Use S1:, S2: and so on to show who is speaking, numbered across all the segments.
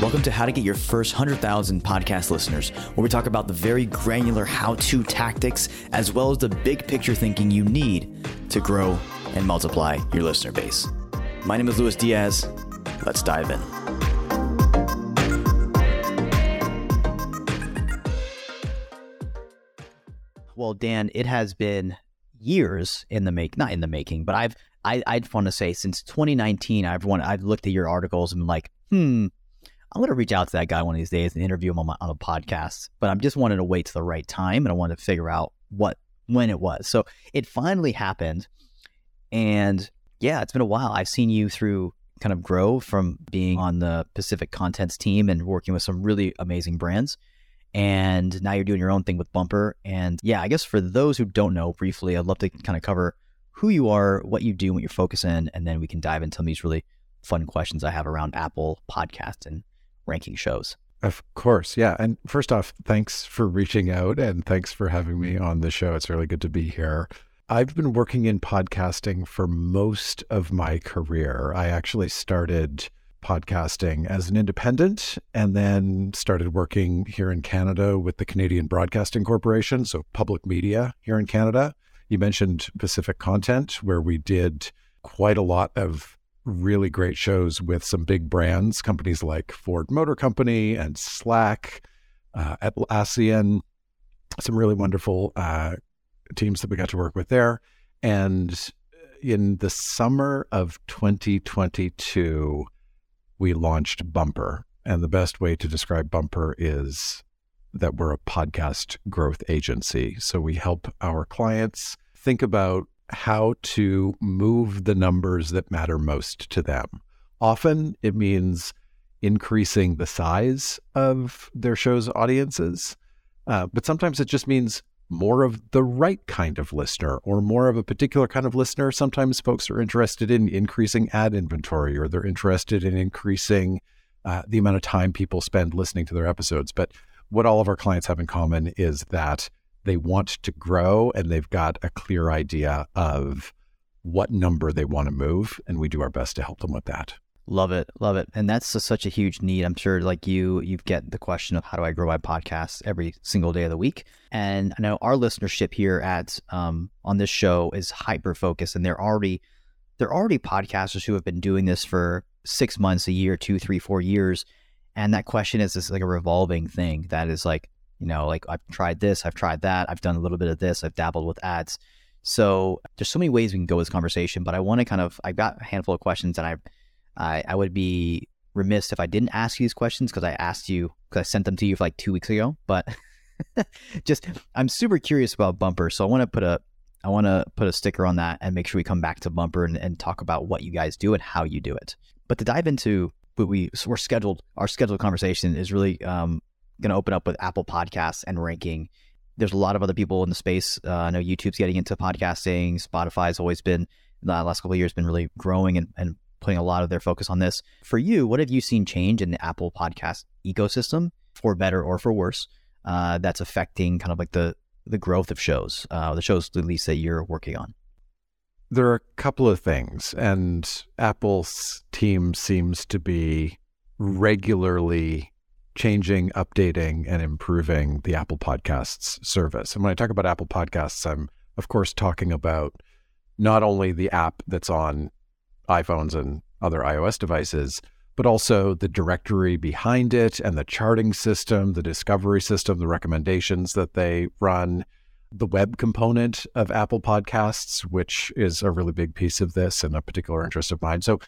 S1: Welcome to How to Get Your First 100,000 Podcast Listeners, where we talk about the very granular how to tactics as well as the big picture thinking you need to grow and multiply your listener base. My name is Luis Diaz. Let's dive in. Well, Dan, it has been years in the make, not in the making, but I've I, I'd want to say since 2019, I've won, I've looked at your articles and been like, hmm, I'm going to reach out to that guy one of these days and interview him on, my, on a podcast. But I'm just wanting to wait to the right time and I wanted to figure out what when it was. So it finally happened, and yeah, it's been a while. I've seen you through kind of grow from being on the Pacific Content's team and working with some really amazing brands. And now you're doing your own thing with Bumper. And yeah, I guess for those who don't know briefly, I'd love to kind of cover who you are, what you do, what you're focusing and then we can dive into some of these really fun questions I have around Apple podcasts and ranking shows.
S2: Of course. Yeah. And first off, thanks for reaching out and thanks for having me on the show. It's really good to be here. I've been working in podcasting for most of my career. I actually started podcasting as an independent and then started working here in Canada with the Canadian Broadcasting Corporation, so public media here in Canada. You mentioned Pacific Content, where we did quite a lot of really great shows with some big brands, companies like Ford Motor Company and Slack, uh, Atlassian, some really wonderful uh, teams that we got to work with there. And in the summer of 2022, we launched Bumper. And the best way to describe Bumper is that we're a podcast growth agency. So we help our clients think about how to move the numbers that matter most to them. Often it means increasing the size of their show's audiences, uh, but sometimes it just means more of the right kind of listener or more of a particular kind of listener. Sometimes folks are interested in increasing ad inventory or they're interested in increasing uh, the amount of time people spend listening to their episodes. But what all of our clients have in common is that they want to grow and they've got a clear idea of what number they want to move. And we do our best to help them with that.
S1: Love it, love it, and that's such a huge need. I'm sure, like you, you get the question of how do I grow my podcast every single day of the week. And I know our listenership here at um, on this show is hyper focused, and they're already they're already podcasters who have been doing this for six months, a year, two, three, four years. And that question is this like a revolving thing that is like, you know, like I've tried this, I've tried that, I've done a little bit of this, I've dabbled with ads. So there's so many ways we can go with this conversation, but I want to kind of I've got a handful of questions and I I, I would be remiss if I didn't ask you these questions because I asked you because I sent them to you for like two weeks ago. But just I'm super curious about Bumper, so I want to put a I want to put a sticker on that and make sure we come back to Bumper and, and talk about what you guys do and how you do it. But to dive into what we we're scheduled, our scheduled conversation is really um, going to open up with Apple Podcasts and ranking. There's a lot of other people in the space. Uh, I know YouTube's getting into podcasting. Spotify's always been the last couple of years been really growing and, and putting a lot of their focus on this. For you, what have you seen change in the Apple podcast ecosystem for better or for worse? Uh, that's affecting kind of like the the growth of shows, uh, the shows at least that you're working on?
S2: There are a couple of things, and Apple's team seems to be regularly changing, updating, and improving the Apple Podcasts service. And when I talk about Apple Podcasts, I'm, of course, talking about not only the app that's on iPhones and other iOS devices, but also the directory behind it and the charting system, the discovery system, the recommendations that they run, the web component of Apple Podcasts, which is a really big piece of this and a particular interest of mine. So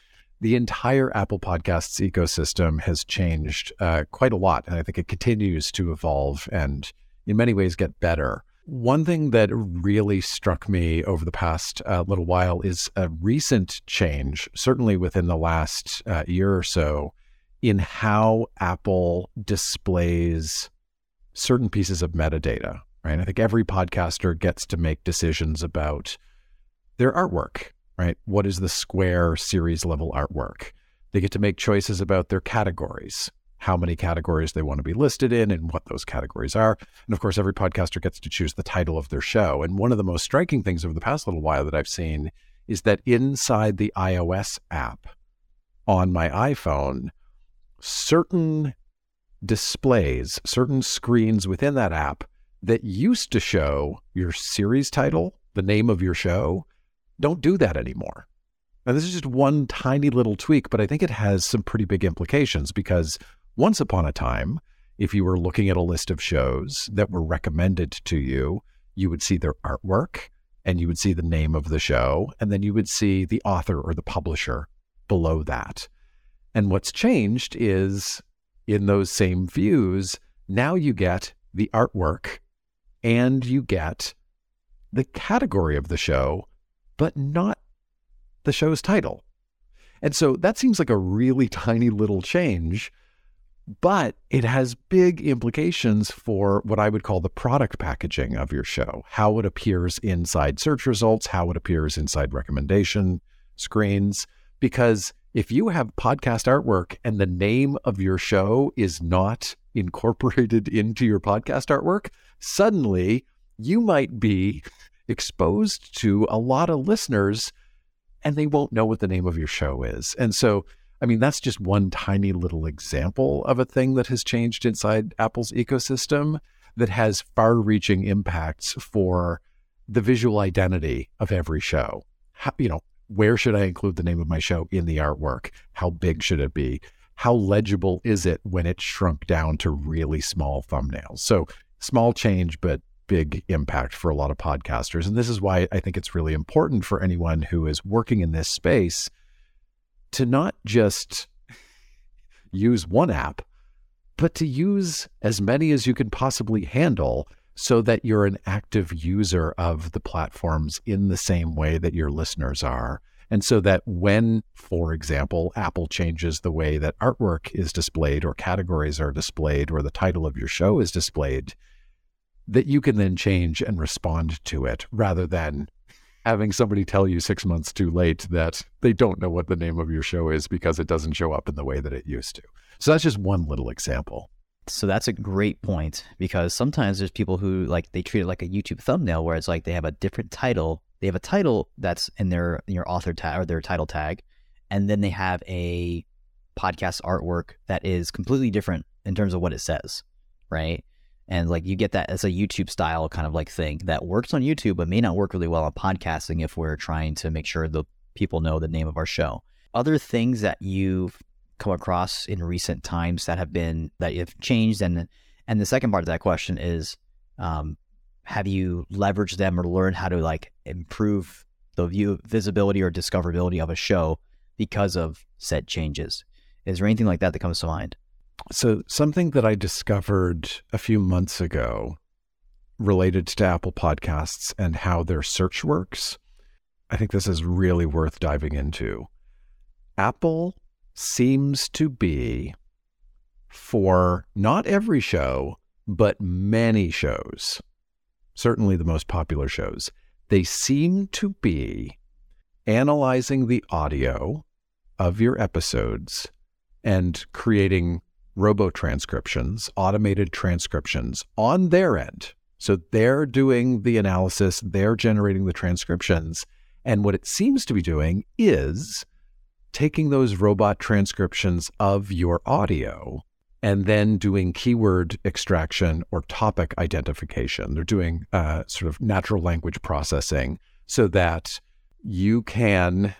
S2: the entire Apple Podcasts ecosystem has changed uh, quite a lot. And I think it continues to evolve and in many ways get better. One thing that really struck me over the past uh, little while is a recent change, certainly within the last uh, year or so, in how Apple displays certain pieces of metadata. Right, I think every podcaster gets to make decisions about their artwork. Right, what is the square series level artwork? They get to make choices about their categories how many categories they want to be listed in and what those categories are. And of course, every podcaster gets to choose the title of their show. And one of the most striking things over the past little while that I've seen is that inside the iOS app on my iPhone, certain displays, certain screens within that app that used to show your series title, the name of your show, don't do that anymore. Now, this is just one tiny little tweak, but I think it has some pretty big implications because once upon a time, if you were looking at a list of shows that were recommended to you, you would see their artwork and you would see the name of the show, and then you would see the author or the publisher below that. And what's changed is in those same views, now you get the artwork and you get the category of the show, but not the show's title. And so that seems like a really tiny little change but it has big implications for what I would call the product packaging of your show, how it appears inside search results, how it appears inside recommendation screens. Because if you have podcast artwork and the name of your show is not incorporated into your podcast artwork, suddenly you might be exposed to a lot of listeners and they won't know what the name of your show is. And so I mean, that's just one tiny little example of a thing that has changed inside Apple's ecosystem that has far reaching impacts for the visual identity of every show. How, you know, where should I include the name of my show in the artwork? How big should it be? How legible is it when it's shrunk down to really small thumbnails? So small change, but big impact for a lot of podcasters. And this is why I think it's really important for anyone who is working in this space to not just use one app, but to use as many as you can possibly handle so that you're an active user of the platforms in the same way that your listeners are. And so that when, for example, Apple changes the way that artwork is displayed or categories are displayed or the title of your show is displayed, that you can then change and respond to it rather than having somebody tell you six months too late that they don't know what the name of your show is because it doesn't show up in the way that it used to. So that's just one little example.
S1: So that's a great point because sometimes there's people who like they treat it like a YouTube thumbnail where it's like they have a different title. They have a title that's in their in your author tag or their title tag, and then they have a podcast artwork that is completely different in terms of what it says, right? And like you get that as a YouTube style kind of like thing that works on YouTube, but may not work really well on podcasting if we're trying to make sure the people know the name of our show. Other things that you've come across in recent times that have been that you've changed, and and the second part of that question is, um, have you leveraged them or learned how to like improve the view visibility or discoverability of a show because of said changes? Is there anything like that that comes to mind?
S2: So, something that I discovered a few months ago related to Apple Podcasts and how their search works, I think this is really worth diving into. Apple seems to be for not every show, but many shows, certainly the most popular shows, they seem to be analyzing the audio of your episodes and creating robo transcriptions, automated transcriptions on their end, So they're doing the analysis, they're generating the transcriptions. And what it seems to be doing is taking those robot transcriptions of your audio and then doing keyword extraction or topic identification. They're doing uh, sort of natural language processing so that you can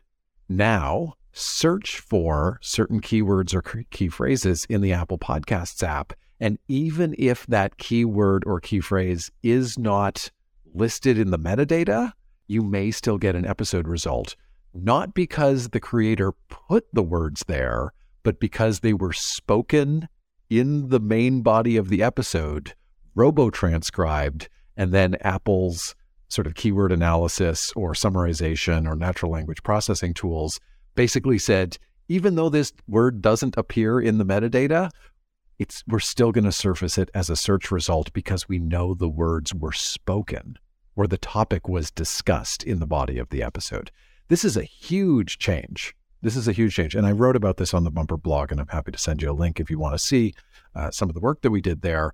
S2: now search for certain keywords or key phrases in the Apple Podcasts app. And even if that keyword or key phrase is not listed in the metadata, you may still get an episode result not because the creator put the words there, but because they were spoken in the main body of the episode, robo transcribed, and then Apple's sort of keyword analysis or summarization or natural language processing tools basically said, even though this word doesn't appear in the metadata, it's we're still going to surface it as a search result because we know the words were spoken or the topic was discussed in the body of the episode. This is a huge change. This is a huge change. And I wrote about this on the Bumper blog, and I'm happy to send you a link if you want to see uh, some of the work that we did there.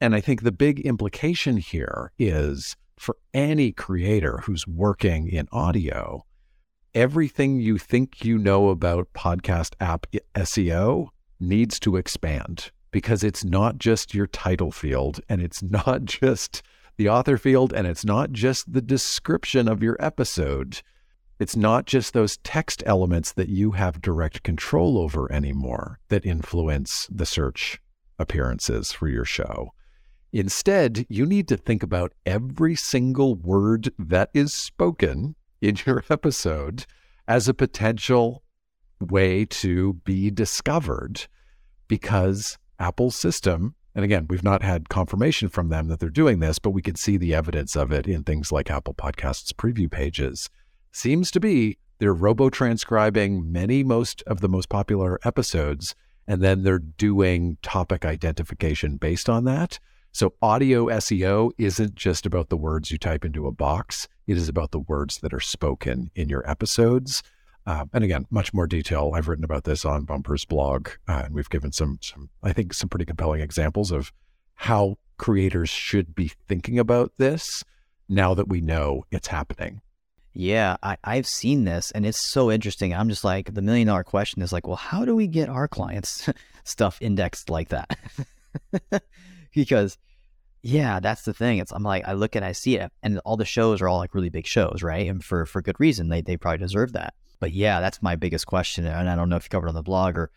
S2: And I think the big implication here is for any creator who's working in audio, everything you think you know about podcast app SEO needs to expand because it's not just your title field and it's not just the author field and it's not just the description of your episode. It's not just those text elements that you have direct control over anymore that influence the search appearances for your show. Instead, you need to think about every single word that is spoken in your episode as a potential way to be discovered because Apple's system, and again, we've not had confirmation from them that they're doing this, but we can see the evidence of it in things like Apple Podcasts preview pages seems to be they're robo transcribing many most of the most popular episodes and then they're doing topic identification based on that. So audio SEO isn't just about the words you type into a box. It is about the words that are spoken in your episodes. Uh, and again, much more detail. I've written about this on Bumper's blog, uh, and we've given some, some, I think, some pretty compelling examples of how creators should be thinking about this now that we know it's happening.
S1: Yeah, I, I've seen this and it's so interesting. I'm just like, the million dollar question is like, well, how do we get our clients stuff indexed like that? because, yeah, that's the thing. It's I'm like, I look and I see it, and all the shows are all like really big shows, right? And for for good reason, they they probably deserve that. But yeah, that's my biggest question, and I don't know if you covered on the blog or.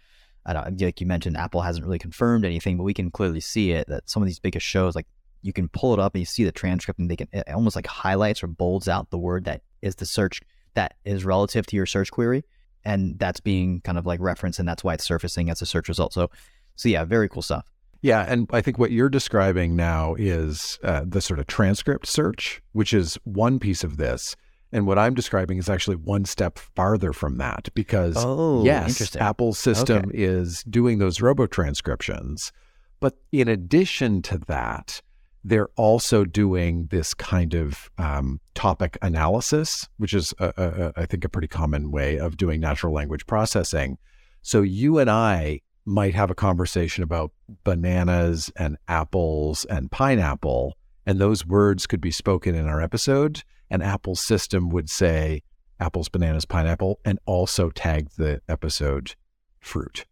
S1: I don't, like you mentioned, Apple hasn't really confirmed anything, but we can clearly see it that some of these biggest shows, like you can pull it up and you see the transcript, and they can almost like highlights or bolds out the word that is the search that is relative to your search query. And that's being kind of like referenced, and that's why it's surfacing as a search result. So, so yeah, very cool stuff.
S2: Yeah, and I think what you're describing now is uh, the sort of transcript search, which is one piece of this. And what I'm describing is actually one step farther from that because,
S1: oh,
S2: yes, Apple's system okay. is doing those robo transcriptions. But in addition to that, they're also doing this kind of um, topic analysis, which is, a, a, I think, a pretty common way of doing natural language processing. So you and I might have a conversation about bananas and apples and pineapple, and those words could be spoken in our episode. And Apple's system would say apples, bananas, pineapple, and also tag the episode fruit,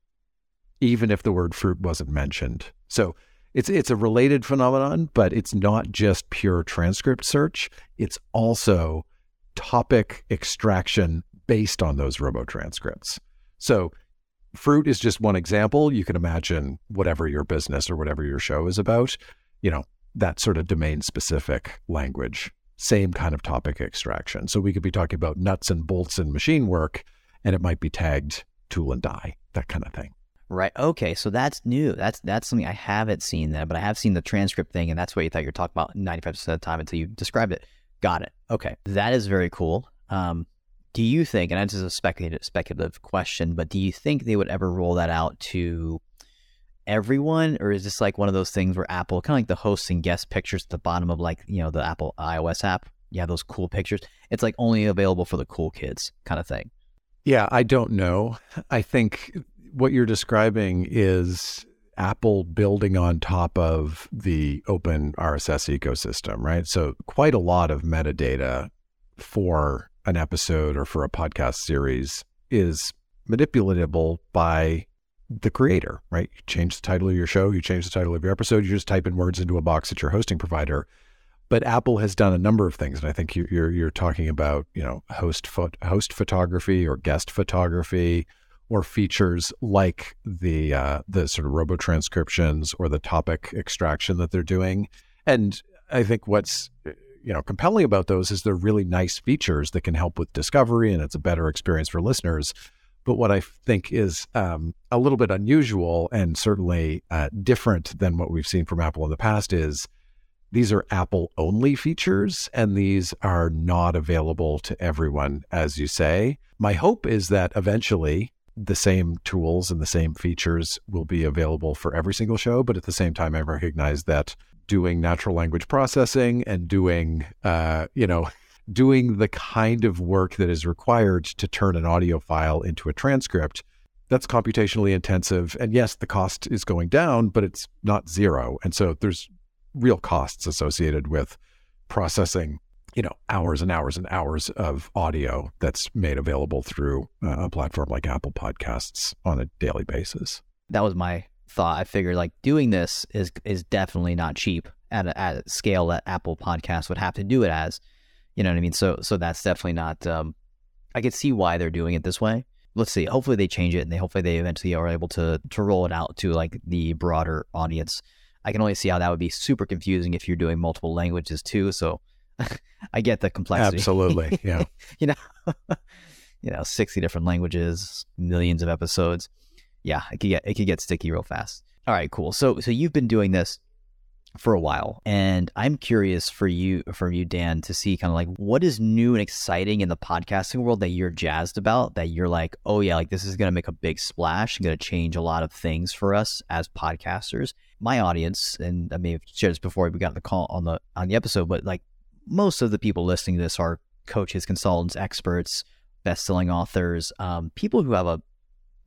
S2: even if the word fruit wasn't mentioned. So it's it's a related phenomenon, but it's not just pure transcript search. It's also topic extraction based on those robo transcripts. So fruit is just one example. You can imagine whatever your business or whatever your show is about, you know, that sort of domain specific language, same kind of topic extraction. So we could be talking about nuts and bolts and machine work, and it might be tagged tool and die, that kind of thing.
S1: Right. Okay. So that's new. That's that's something I haven't seen that, but I have seen the transcript thing, and that's what you thought you were talking about 95% of the time until you described it. Got it. Okay. That is very cool. Um, do you think, and this is a speculative speculative question, but do you think they would ever roll that out to everyone, or is this like one of those things where Apple, kind of like the hosts and guest pictures at the bottom of like you know the Apple iOS app, have those cool pictures. It's like only available for the cool kids, kind of thing.
S2: Yeah, I don't know. I think what you're describing is Apple building on top of the open RSS ecosystem, right? So, quite a lot of metadata for an episode or for a podcast series is manipulatable by the creator, right? You change the title of your show, you change the title of your episode, you just type in words into a box at your hosting provider. But Apple has done a number of things, and I think you, you're you're talking about you know host host photography or guest photography or features like the uh, the sort of robo transcriptions or the topic extraction that they're doing. And I think what's you know compelling about those is they're really nice features that can help with discovery, and it's a better experience for listeners. But what I think is um, a little bit unusual and certainly uh, different than what we've seen from Apple in the past is these are Apple only features and these are not available to everyone, as you say. My hope is that eventually the same tools and the same features will be available for every single show. But at the same time, I recognize that doing natural language processing and doing, uh, you know, doing the kind of work that is required to turn an audio file into a transcript, that's computationally intensive. And yes, the cost is going down, but it's not zero. And so there's real costs associated with processing you know hours and hours and hours of audio that's made available through uh, a platform like Apple Podcasts on a daily basis.
S1: That was my thought. I figured like doing this is is definitely not cheap at a, at a scale that Apple Podcasts would have to do it as. You know what I mean? So so that's definitely not. Um, I could see why they're doing it this way. Let's see. Hopefully they change it, and they hopefully they eventually are able to to roll it out to like the broader audience. I can only see how that would be super confusing if you're doing multiple languages too. So I get the complexity.
S2: Absolutely. Yeah.
S1: you know, you know, 60 different languages, millions of episodes. Yeah, it could get it could get sticky real fast. All right, cool. So so you've been doing this for a while and i'm curious for you for you dan to see kind of like what is new and exciting in the podcasting world that you're jazzed about that you're like oh yeah like this is going to make a big splash and going to change a lot of things for us as podcasters my audience and i may have shared this before we got the call on the on the episode but like most of the people listening to this are coaches, consultants, experts, best-selling authors, um, people who have a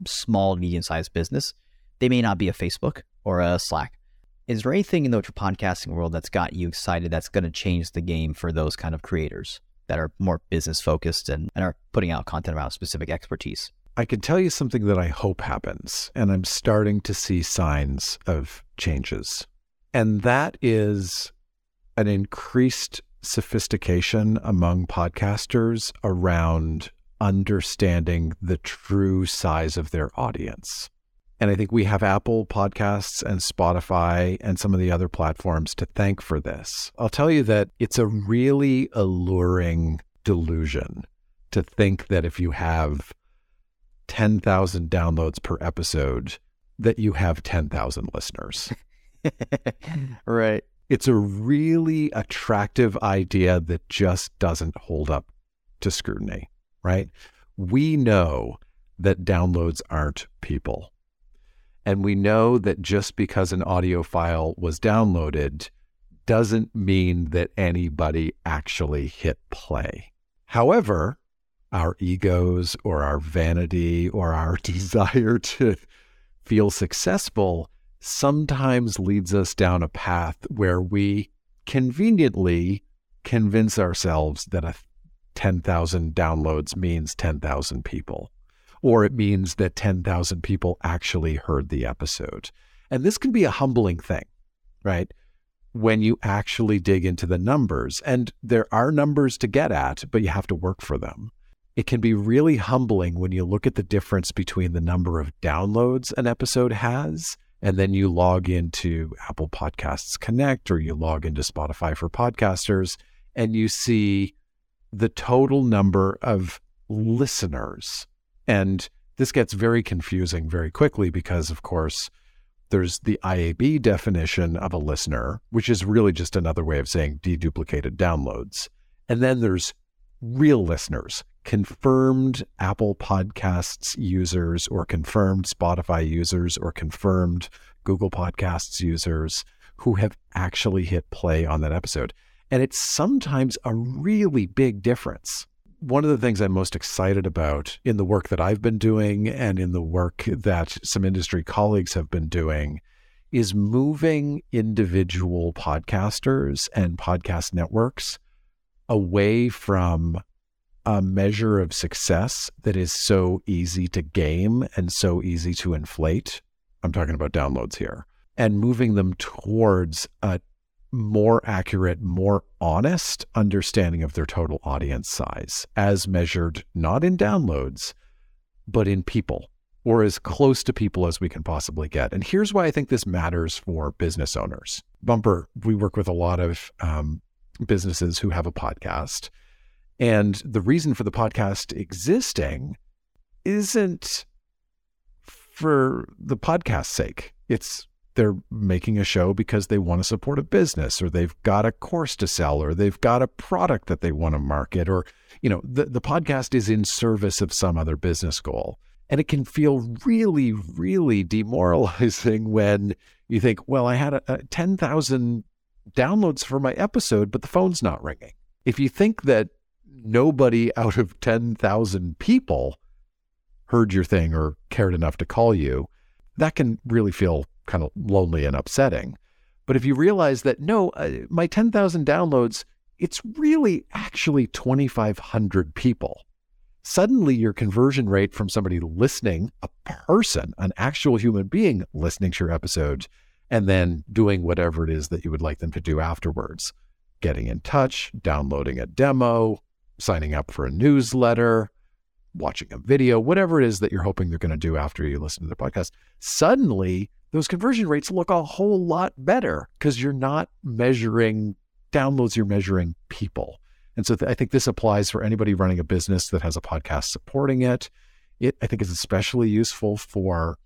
S1: small, medium-sized business. They may not be a Facebook or a Slack. Is there anything in the podcasting world that's got you excited that's going to change the game for those kind of creators that are more business focused and, and are putting out content around specific expertise?
S2: I can tell you something that I hope happens, and I'm starting to see signs of changes. And that is an increased sophistication among podcasters around understanding the true size of their audience. And I think we have Apple Podcasts and Spotify and some of the other platforms to thank for this. I'll tell you that it's a really alluring delusion to think that if you have 10,000 downloads per episode, that you have 10,000 listeners.
S1: right
S2: it's a really attractive idea that just doesn't hold up to scrutiny, right? We know that downloads aren't people. And we know that just because an audio file was downloaded doesn't mean that anybody actually hit play. However, our egos or our vanity or our desire to feel successful sometimes leads us down a path where we conveniently convince ourselves that a 10,000 downloads means 10,000 people, or it means that 10,000 people actually heard the episode. And this can be a humbling thing, right? When you actually dig into the numbers, and there are numbers to get at, but you have to work for them. It can be really humbling when you look at the difference between the number of downloads an episode has and then you log into Apple Podcasts Connect or you log into Spotify for podcasters and you see the total number of listeners. And this gets very confusing very quickly because, of course, there's the IAB definition of a listener, which is really just another way of saying deduplicated downloads. And then there's real listeners, confirmed Apple Podcasts users or confirmed Spotify users or confirmed Google Podcasts users who have actually hit play on that episode. And it's sometimes a really big difference. One of the things I'm most excited about in the work that I've been doing and in the work that some industry colleagues have been doing is moving individual podcasters and podcast networks away from a measure of success that is so easy to game and so easy to inflate. I'm talking about downloads here, and moving them towards a more accurate, more honest understanding of their total audience size as measured not in downloads, but in people or as close to people as we can possibly get. And here's why I think this matters for business owners. Bumper, we work with a lot of um, businesses who have a podcast. And the reason for the podcast existing isn't for the podcast's sake. It's they're making a show because they want to support a business or they've got a course to sell or they've got a product that they want to market or you know the, the podcast is in service of some other business goal. And it can feel really really demoralizing when you think well i had a, a 10,000 downloads for my episode but the phone's not ringing. If you think that nobody out of 10,000 people heard your thing or cared enough to call you that can really feel kind of lonely and upsetting. But if you realize that, no, uh, my 10,000 downloads, it's really actually 2,500 people. Suddenly, your conversion rate from somebody listening, a person, an actual human being listening to your episode, and then doing whatever it is that you would like them to do afterwards getting in touch, downloading a demo, signing up for a newsletter, watching a video, whatever it is that you're hoping they're going to do after you listen to the podcast. Suddenly, those conversion rates look a whole lot better because you're not measuring downloads, you're measuring people. And so th- I think this applies for anybody running a business that has a podcast supporting it. It, I think, is especially useful for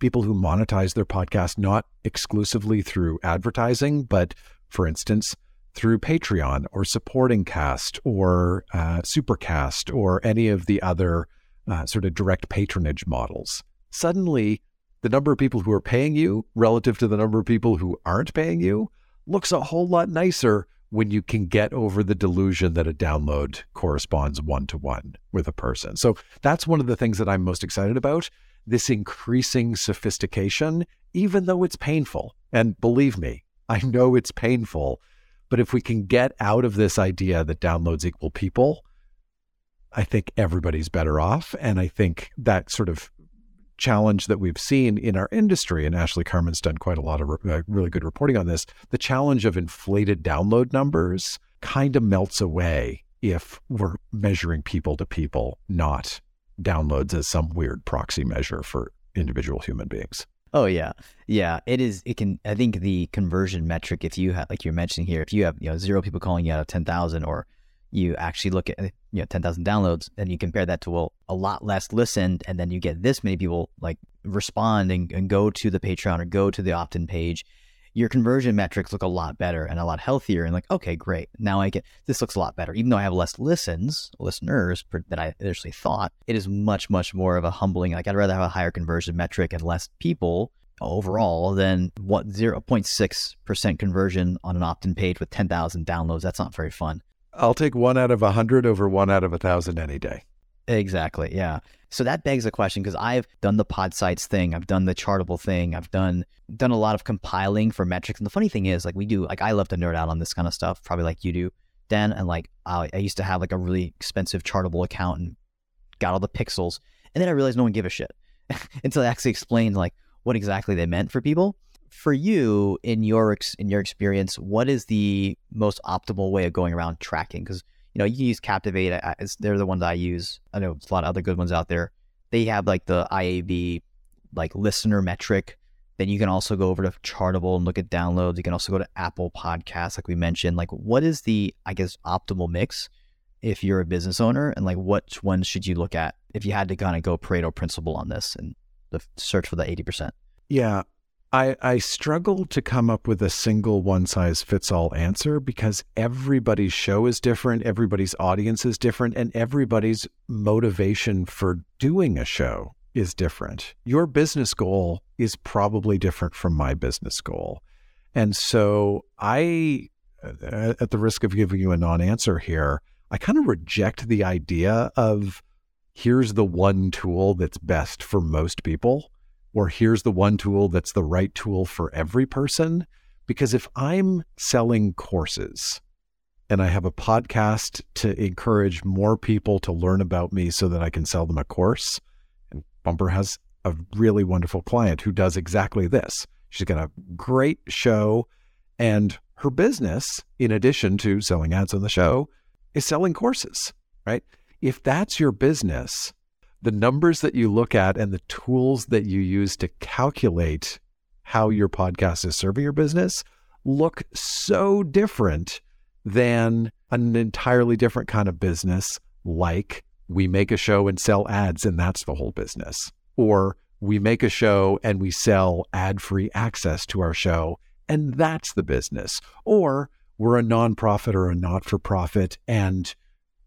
S2: people who monetize their podcast not exclusively through advertising, but for instance, through Patreon or Supporting Cast or uh, Supercast or any of the other uh, sort of direct patronage models. Suddenly, the number of people who are paying you relative to the number of people who aren't paying you looks a whole lot nicer when you can get over the delusion that a download corresponds one to one with a person. So that's one of the things that I'm most excited about this increasing sophistication, even though it's painful. And believe me, I know it's painful. But if we can get out of this idea that downloads equal people, I think everybody's better off. And I think that sort of challenge that we've seen in our industry, and Ashley Carman's done quite a lot of uh, really good reporting on this, the challenge of inflated download numbers kind of melts away if we're measuring people to people, not downloads as some weird proxy measure for individual human beings.
S1: Oh yeah, yeah. It is. It can. I think the conversion metric, if you have, like you're mentioning here, if you have you know zero people calling you out of ten thousand, or you actually look at eh, you know 10,000 downloads and you compare that to well a lot less listened and then you get this many people like respond and, and go to the Patreon or go to the opt-in page your conversion metrics look a lot better and a lot healthier and like okay great now I get this looks a lot better even though I have less listens listeners than I initially thought it is much much more of a humbling like I'd rather have a higher conversion metric and less people overall than what 0.6% conversion on an opt-in page with 10,000 downloads that's not very fun
S2: I'll take one out of a hundred over one out of a thousand any day.
S1: Exactly. Yeah. So that begs the question because I've done the Podsights thing, I've done the Chartable thing, I've done done a lot of compiling for metrics. And the funny thing is, like we do, like I love to nerd out on this kind of stuff, probably like you do, Dan. And like I, I used to have like a really expensive Chartable account and got all the pixels, and then I realized no one gave a shit until I actually explained like what exactly they meant for people for you in your ex- in your experience, what is the most optimal way of going around tracking? Because you know you can use Captivate; uh, I, they're the ones I use. I know a lot of other good ones out there. They have like the IAB like listener metric. Then you can also go over to Chartable and look at downloads. You can also go to Apple Podcasts, like we mentioned. Like, what is the I guess optimal mix if you're a business owner, and like what ones should you look at if you had to kind of go Pareto principle on this and the search for the eighty percent?
S2: Yeah, I, I struggle to come up with a single one size fits all answer because everybody's show is different, everybody's audience is different, and everybody's motivation for doing a show is different. Your business goal is probably different from my business goal. And so I, uh, at the risk of giving you a non answer here, I kind of reject the idea of here's the one tool that's best for most people or here's the one tool that's the right tool for every person. Because if I'm selling courses and I have a podcast to encourage more people to learn about me so that I can sell them a course, and Bumper has a really wonderful client who does exactly this. She's got a great show, and her business, in addition to selling ads on the show, is selling courses, right? If that's your business, the numbers that you look at and the tools that you use to calculate how your podcast is serving your business look so different than an entirely different kind of business like we make a show and sell ads and that's the whole business. Or we make a show and we sell ad-free access to our show and that's the business. Or we're a nonprofit or a not-for-profit and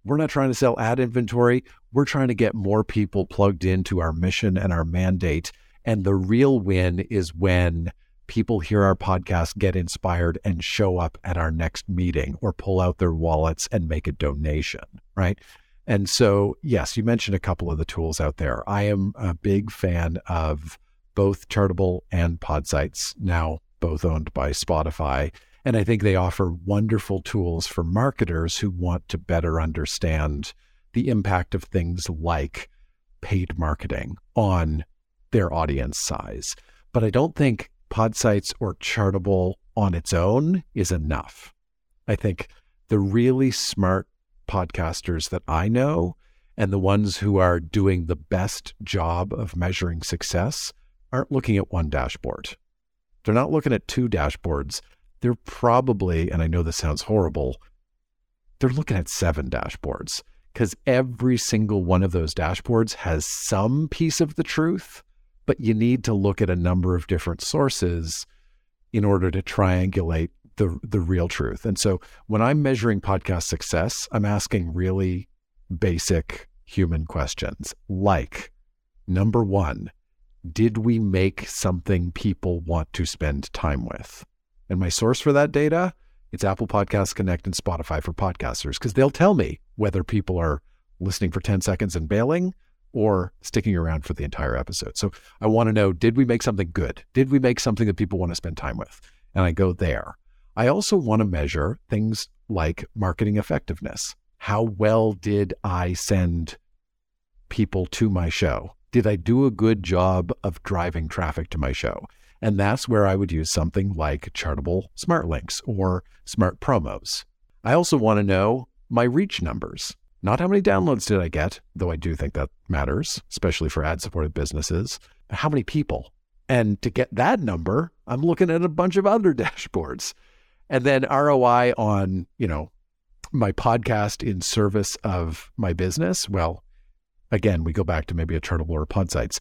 S2: we're not trying to sell ad inventory. We're trying to get more people plugged into our mission and our mandate. And the real win is when people hear our podcast, get inspired, and show up at our next meeting or pull out their wallets and make a donation, right? And so, yes, you mentioned a couple of the tools out there. I am a big fan of both Chartable and Podsights, now both owned by Spotify. And I think they offer wonderful tools for marketers who want to better understand the impact of things like paid marketing on their audience size. But I don't think Podsights or Chartable on its own is enough. I think the really smart podcasters that I know and the ones who are doing the best job of measuring success aren't looking at one dashboard. They're not looking at two dashboards they're probably, and I know this sounds horrible, they're looking at seven dashboards because every single one of those dashboards has some piece of the truth, but you need to look at a number of different sources in order to triangulate the the real truth. And so when I'm measuring podcast success, I'm asking really basic human questions like number 1, did we make something people want to spend time with? And my source for that data, it's Apple Podcasts Connect and Spotify for podcasters, because they'll tell me whether people are listening for 10 seconds and bailing or sticking around for the entire episode. So I want to know did we make something good? Did we make something that people want to spend time with? And I go there. I also want to measure things like marketing effectiveness. How well did I send people to my show? Did I do a good job of driving traffic to my show? And that's where I would use something like Chartable Smart Links or Smart Promos. I also want to know my reach numbers. Not how many downloads did I get, though I do think that matters, especially for ad supported businesses. How many people? And to get that number, I'm looking at a bunch of other dashboards. And then ROI on, you know, my podcast in service of my business. Well, again, we go back to maybe a Chartable or Podsights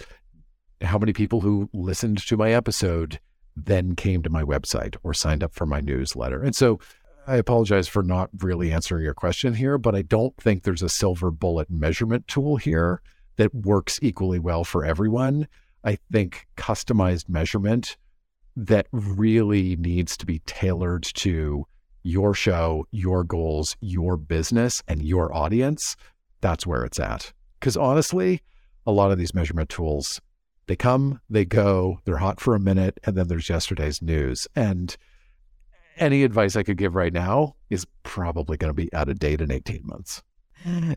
S2: how many people who listened to my episode then came to my website or signed up for my newsletter. And so I apologize for not really answering your question here, but I don't think there's a silver bullet measurement tool here that works equally well for everyone. I think customized measurement that really needs to be tailored to your show, your goals, your business, and your audience. That's where it's at. Because honestly, a lot of these measurement tools they come, they go, they're hot for a minute, and then there's yesterday's news. And any advice I could give right now is probably going to be out of date in 18 months.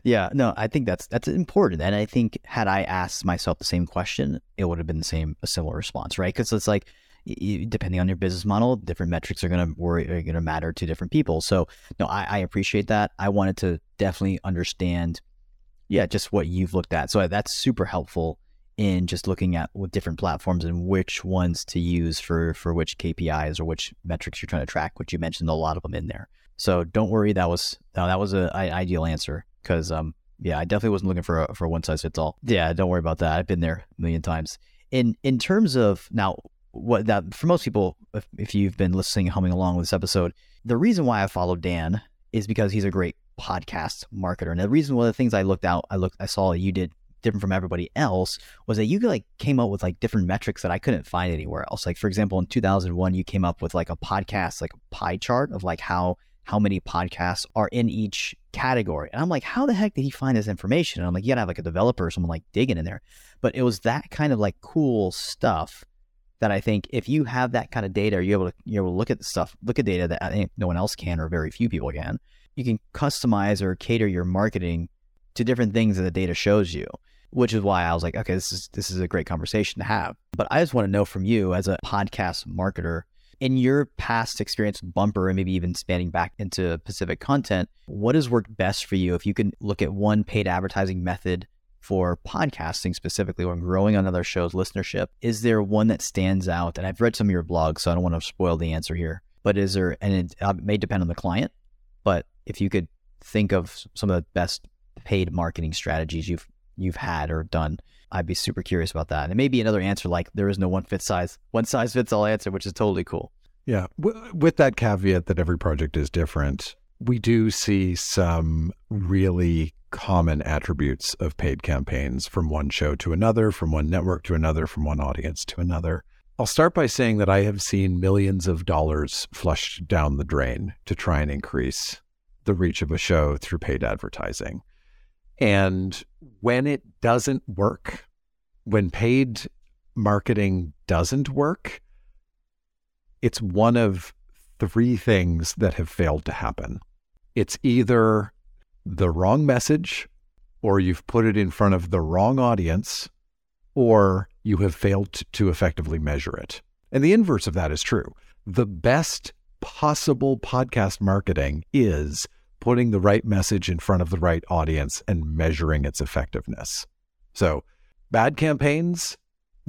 S1: Yeah, no, I think that's that's important, and I think had I asked myself the same question, it would have been the same, a similar response, right? Because it's like, you, depending on your business model, different metrics are going to worry are going to matter to different people. So, no, I, I appreciate that. I wanted to definitely understand, yeah, just what you've looked at. So that's super helpful in just looking at what different platforms and which ones to use for for which KPIs or which metrics you're trying to track. Which you mentioned a lot of them in there. So don't worry, that was no, that was an ideal answer because um yeah, I definitely wasn't looking for a, for one size fits all. Yeah, don't worry about that. I've been there a million times. In in terms of now, what that for most people, if, if you've been listening, humming along with this episode, the reason why I followed Dan is because he's a great podcast marketer. And the reason one of the things I looked out, I looked, I saw you did different from everybody else was that you like came up with like different metrics that I couldn't find anywhere else. Like for example, in 2001, you came up with like a podcast like a pie chart of like how how many podcasts are in each category. And I'm like, how the heck did he find this information? And I'm like, you gotta have like a developer or someone like digging in there. But it was that kind of like cool stuff that I think if you have that kind of data, you're able to you're able to look at the stuff, look at data that I think no one else can or very few people can. You can customize or cater your marketing to different things that the data shows you, which is why I was like, okay, this is this is a great conversation to have. But I just want to know from you as a podcast marketer, in your past experience with Bumper and maybe even spanning back into Pacific Content, what has worked best for you? If you can look at one paid advertising method for podcasting specifically or growing on other shows listenership, is there one that stands out? And I've read some of your blogs, so I don't want to spoil the answer here. But is there, and it, uh, may depend on the client, but if you could think of some of the best paid marketing strategies you've you've had or done, I'd be super curious about that. And it may be another answer like there is no one fit size, one size fits all answer, which is totally cool.
S2: Yeah, with that caveat that every project is different, we do see some really common attributes of paid campaigns from one show to another, from one network to another, from one audience to another. I'll start by saying that I have seen millions of dollars flushed down the drain to try and increase the reach of a show through paid advertising. And when it doesn't work, when paid marketing doesn't work, it's one of three things that have failed to happen. It's either the wrong message, or you've put it in front of the wrong audience, or you have failed to effectively measure it. And the inverse of that is true. The best possible podcast marketing is putting the right message in front of the right audience and measuring its effectiveness. So, bad campaigns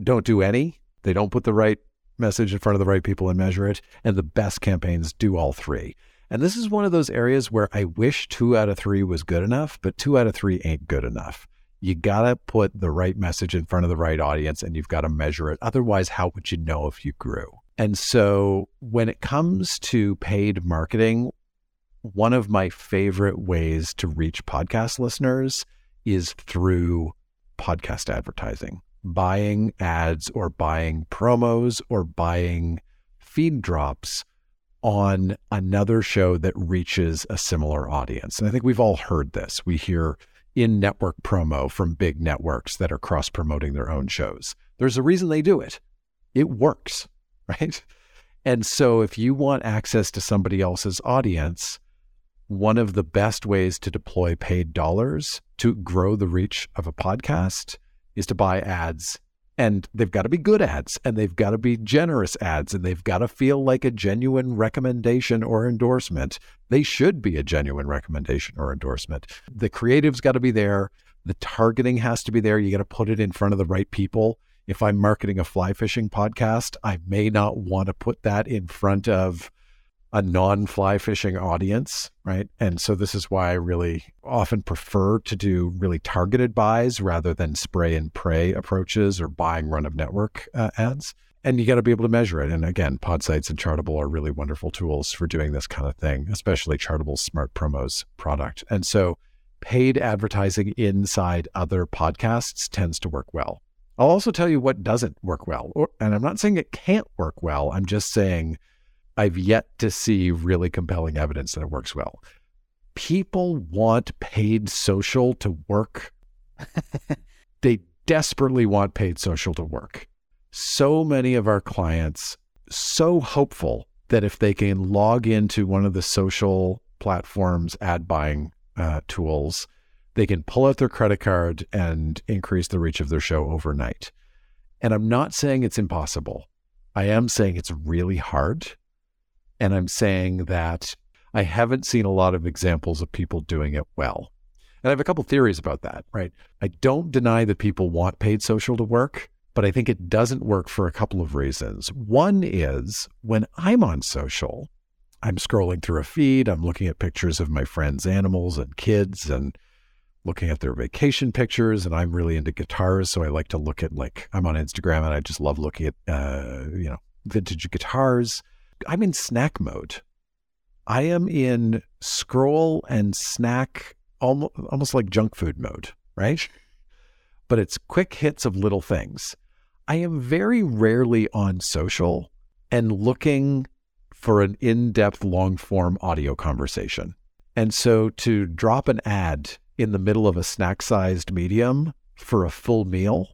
S2: don't do any. They don't put the right message in front of the right people and measure it. And the best campaigns do all three. And this is one of those areas where I wish two out of three was good enough, but two out of three ain't good enough. You got to put the right message in front of the right audience and you've got to measure it. Otherwise, how would you know if you grew? And so when it comes to paid marketing, one of my favorite ways to reach podcast listeners is through podcast advertising, buying ads or buying promos or buying feed drops on another show that reaches a similar audience. And I think we've all heard this. We hear in network promo from big networks that are cross promoting their own shows. There's a reason they do it. It works, right? And so if you want access to somebody else's audience, one of the best ways to deploy paid dollars to grow the reach of a podcast is to buy ads and they've got to be good ads and they've got to be generous ads and they've got to feel like a genuine recommendation or endorsement. They should be a genuine recommendation or endorsement. The creative's got to be there. The targeting has to be there. You got to put it in front of the right people. If I'm marketing a fly fishing podcast, I may not want to put that in front of a non fly fishing audience, right? And so this is why I really often prefer to do really targeted buys rather than spray and pray approaches or buying run of network uh, ads. And you got to be able to measure it. And again, Podsights and Chartable are really wonderful tools for doing this kind of thing, especially Chartable's Smart Promos product. And so paid advertising inside other podcasts tends to work well. I'll also tell you what doesn't work well. Or, and I'm not saying it can't work well. I'm just saying I've yet to see really compelling evidence that it works well. People want paid social to work. they desperately want paid social to work. So many of our clients so hopeful that if they can log into one of the social platforms ad buying uh, tools, they can pull out their credit card and increase the reach of their show overnight. And I'm not saying it's impossible. I am saying it's really hard and I'm saying that I haven't seen a lot of examples of people doing it well. And I have a couple theories about that, right? I don't deny that people want paid social to work, but I think it doesn't work for a couple of reasons. One is when I'm on social, I'm scrolling through a feed, I'm looking at pictures of my friends' animals and kids and looking at their vacation pictures and I'm really into guitars so I like to look at like I'm on Instagram and I just love looking at uh you know vintage guitars I'm in snack mode. I am in scroll and snack, almost, almost like junk food mode, right? But it's quick hits of little things. I am very rarely on social and looking for an in depth, long form audio conversation. And so to drop an ad in the middle of a snack sized medium for a full meal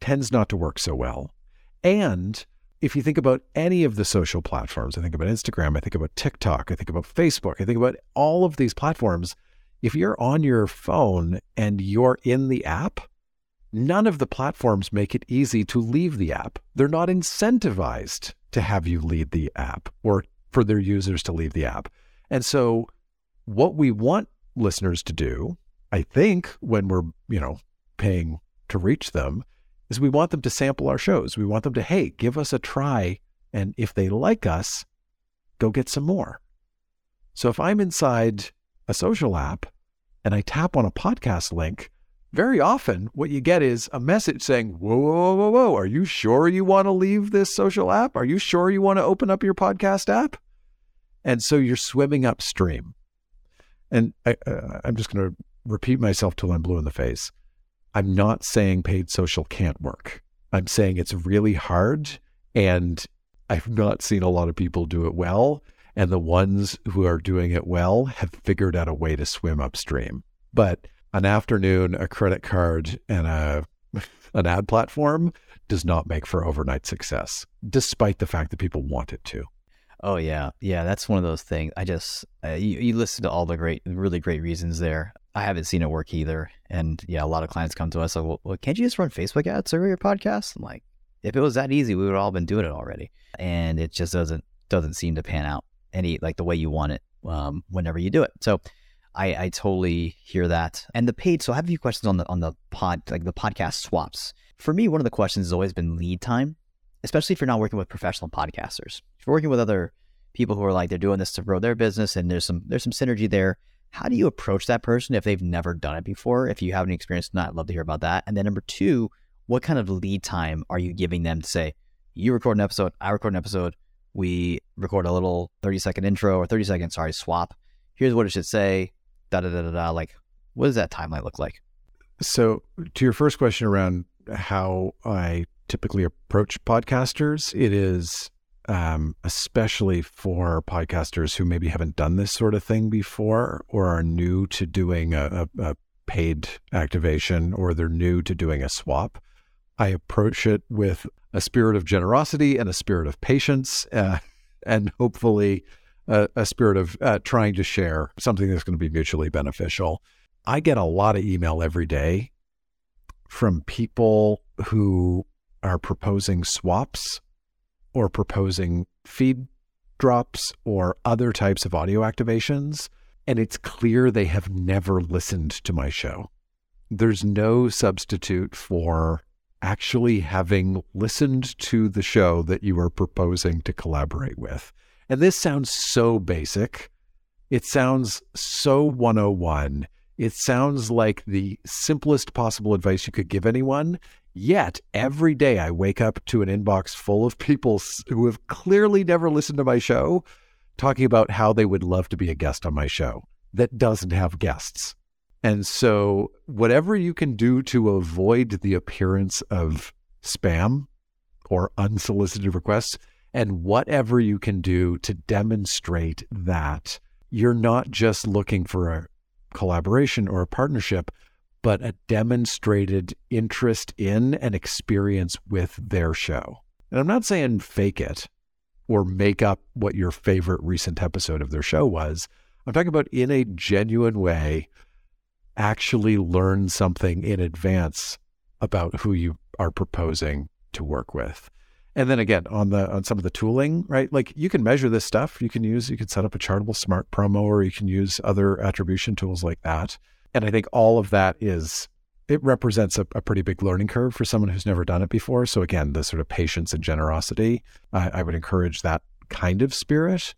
S2: tends not to work so well. And if you think about any of the social platforms, I think about Instagram, I think about TikTok, I think about Facebook, I think about all of these platforms. If you're on your phone and you're in the app, none of the platforms make it easy to leave the app. They're not incentivized to have you leave the app or for their users to leave the app. And so what we want listeners to do, I think when we're, you know, paying to reach them is we want them to sample our shows. We want them to, hey, give us a try. And if they like us, go get some more. So if I'm inside a social app and I tap on a podcast link, very often what you get is a message saying, whoa, whoa, whoa, whoa, are you sure you want to leave this social app? Are you sure you want to open up your podcast app? And so you're swimming upstream. And I, uh, I'm just going to repeat myself till I'm blue in the face. I'm not saying paid social can't work. I'm saying it's really hard and I've not seen a lot of people do it well. And the ones who are doing it well have figured out a way to swim upstream. But an afternoon, a credit card, and a an ad platform does not make for overnight success, despite the fact that people want it to.
S1: Oh yeah, yeah. That's one of those things. I just uh, you, you listen to all the great, really great reasons there. I haven't seen it work either. And yeah, a lot of clients come to us like, well, can't you just run Facebook ads over your podcast? I'm like, if it was that easy, we would all been doing it already. And it just doesn't doesn't seem to pan out any like the way you want it um, whenever you do it. So I, I totally hear that. And the paid. So I have a few questions on the on the pod like the podcast swaps. For me, one of the questions has always been lead time, especially if you're not working with professional podcasters. If you're working with other people who are like they're doing this to grow their business and there's some there's some synergy there how do you approach that person if they've never done it before? If you have any experience, not, I'd love to hear about that. And then number two, what kind of lead time are you giving them to say, you record an episode, I record an episode, we record a little 30 second intro or 30 second, sorry, swap. Here's what it should say, da da da da da. Like, what does that timeline look like?
S2: So, to your first question around how I typically approach podcasters, it is um, especially for podcasters who maybe haven't done this sort of thing before or are new to doing a, a, a paid activation or they're new to doing a swap. I approach it with a spirit of generosity and a spirit of patience, uh, and hopefully a, spirit of uh, trying to share something that's going to be mutually beneficial. I get a lot of email every day from people who are proposing swaps or proposing feed drops or other types of audio activations. And it's clear they have never listened to my show. There's no substitute for actually having listened to the show that you are proposing to collaborate with. And this sounds so basic. It sounds so 101. It sounds like the simplest possible advice you could give anyone. Yet every day I wake up to an inbox full of people who have clearly never listened to my show talking about how they would love to be a guest on my show that doesn't have guests. And so, whatever you can do to avoid the appearance of spam or unsolicited requests, and whatever you can do to demonstrate that you're not just looking for a collaboration or a partnership, but a demonstrated interest in and experience with their show. And I'm not saying fake it or make up what your favorite recent episode of their show was. I'm talking about in a genuine way, actually learn something in advance about who you are proposing to work with. And then again, on the on some of the tooling, right? Like you can measure this stuff. You can use you can set up a Chartable smart promo or you can use other attribution tools like that. And I think all of that is, it represents a, a, pretty big learning curve for someone who's never done it before. So again, the sort of patience and generosity, I, I would encourage that kind of spirit.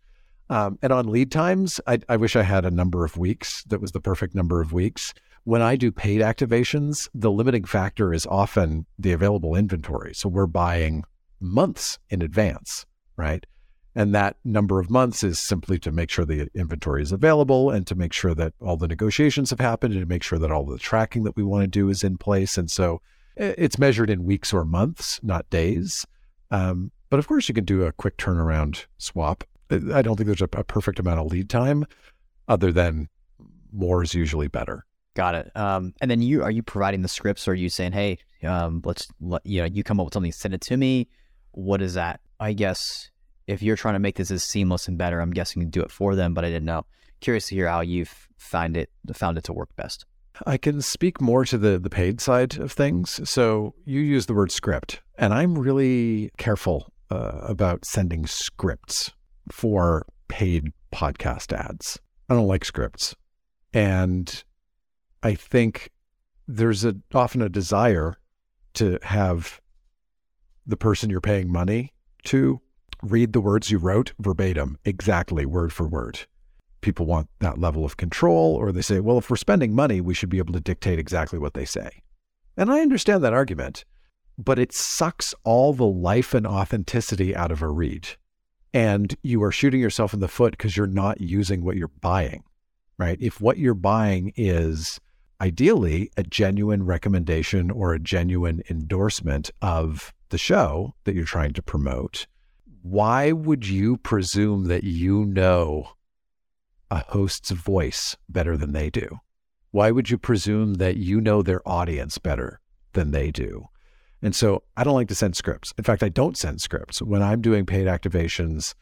S2: Um, and on lead times, I, I wish I had a number of weeks that was the perfect number of weeks. When I do paid activations, the limiting factor is often the available inventory. So we're buying months in advance, right? And that number of months is simply to make sure the inventory is available and to make sure that all the negotiations have happened and to make sure that all the tracking that we want to do is in place. And so it's measured in weeks or months, not days. Um, but of course, you can do a quick turnaround swap. I don't think there's a, a perfect amount of lead time other than more is usually better.
S1: Got it. Um, and then you are you providing the scripts, or are you saying, "Hey, um, let's let you know you come up with something, send it to me." What is that? I guess if you're trying to make this as seamless and better, I'm guessing you do it for them. But I didn't know. Curious to hear how you've found it found it to work best.
S2: I can speak more to the the paid side of things. So you use the word script, and I'm really careful uh, about sending scripts for paid podcast ads. I don't like scripts, and I think there's a often a desire to have the person you're paying money to read the words you wrote verbatim, exactly word for word. People want that level of control, or they say, well, if we're spending money, we should be able to dictate exactly what they say. And I understand that argument, but it sucks all the life and authenticity out of a read. And you are shooting yourself in the foot because you're not using what you're buying, right? If what you're buying is ideally a genuine recommendation or a genuine endorsement of the show that you're trying to promote, why would you presume that you know a host's voice better than they do? Why would you presume that you know their audience better than they do? And so I don't like to send scripts. In fact, I don't send scripts. When I'm doing paid activations